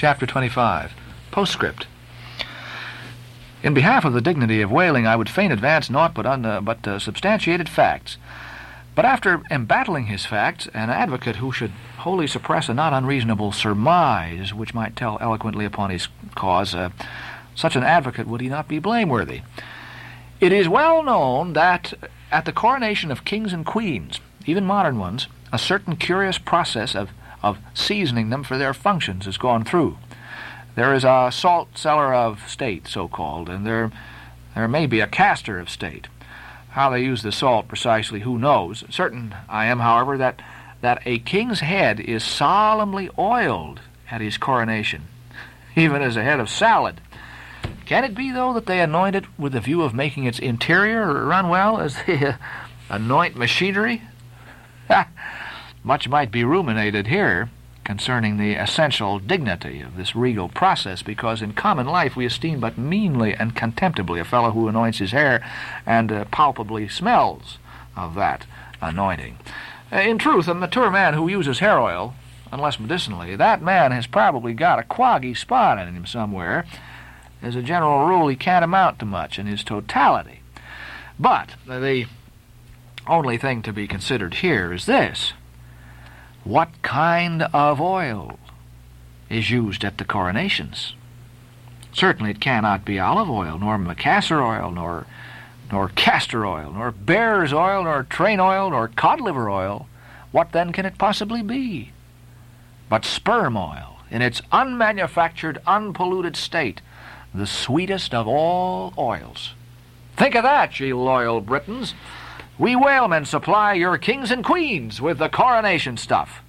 Chapter 25. Postscript. In behalf of the dignity of whaling, I would fain advance naught but, un, uh, but uh, substantiated facts. But after embattling his facts, an advocate who should wholly suppress a not unreasonable surmise which might tell eloquently upon his cause, uh, such an advocate would he not be blameworthy? It is well known that at the coronation of kings and queens, even modern ones, a certain curious process of, of seasoning them for their functions has gone through. There is a salt cellar of state, so called, and there, there may be a caster of state. How they use the salt precisely, who knows? Certain I am, however, that, that a king's head is solemnly oiled at his coronation, even as a head of salad. Can it be, though, that they anoint it with the view of making its interior run well, as they anoint machinery? Much might be ruminated here concerning the essential dignity of this regal process, because in common life we esteem but meanly and contemptibly a fellow who anoints his hair and uh, palpably smells of that anointing. Uh, in truth, a mature man who uses hair oil, unless medicinally, that man has probably got a quaggy spot in him somewhere. As a general rule, he can't amount to much in his totality. But the only thing to be considered here is this what kind of oil is used at the coronations? Certainly it cannot be olive oil, nor macassar oil, nor, nor castor oil, nor bear's oil, nor train oil, nor cod liver oil. What then can it possibly be? But sperm oil, in its unmanufactured, unpolluted state, the sweetest of all oils. Think of that, ye loyal Britons! We whalemen supply your kings and queens with the coronation stuff.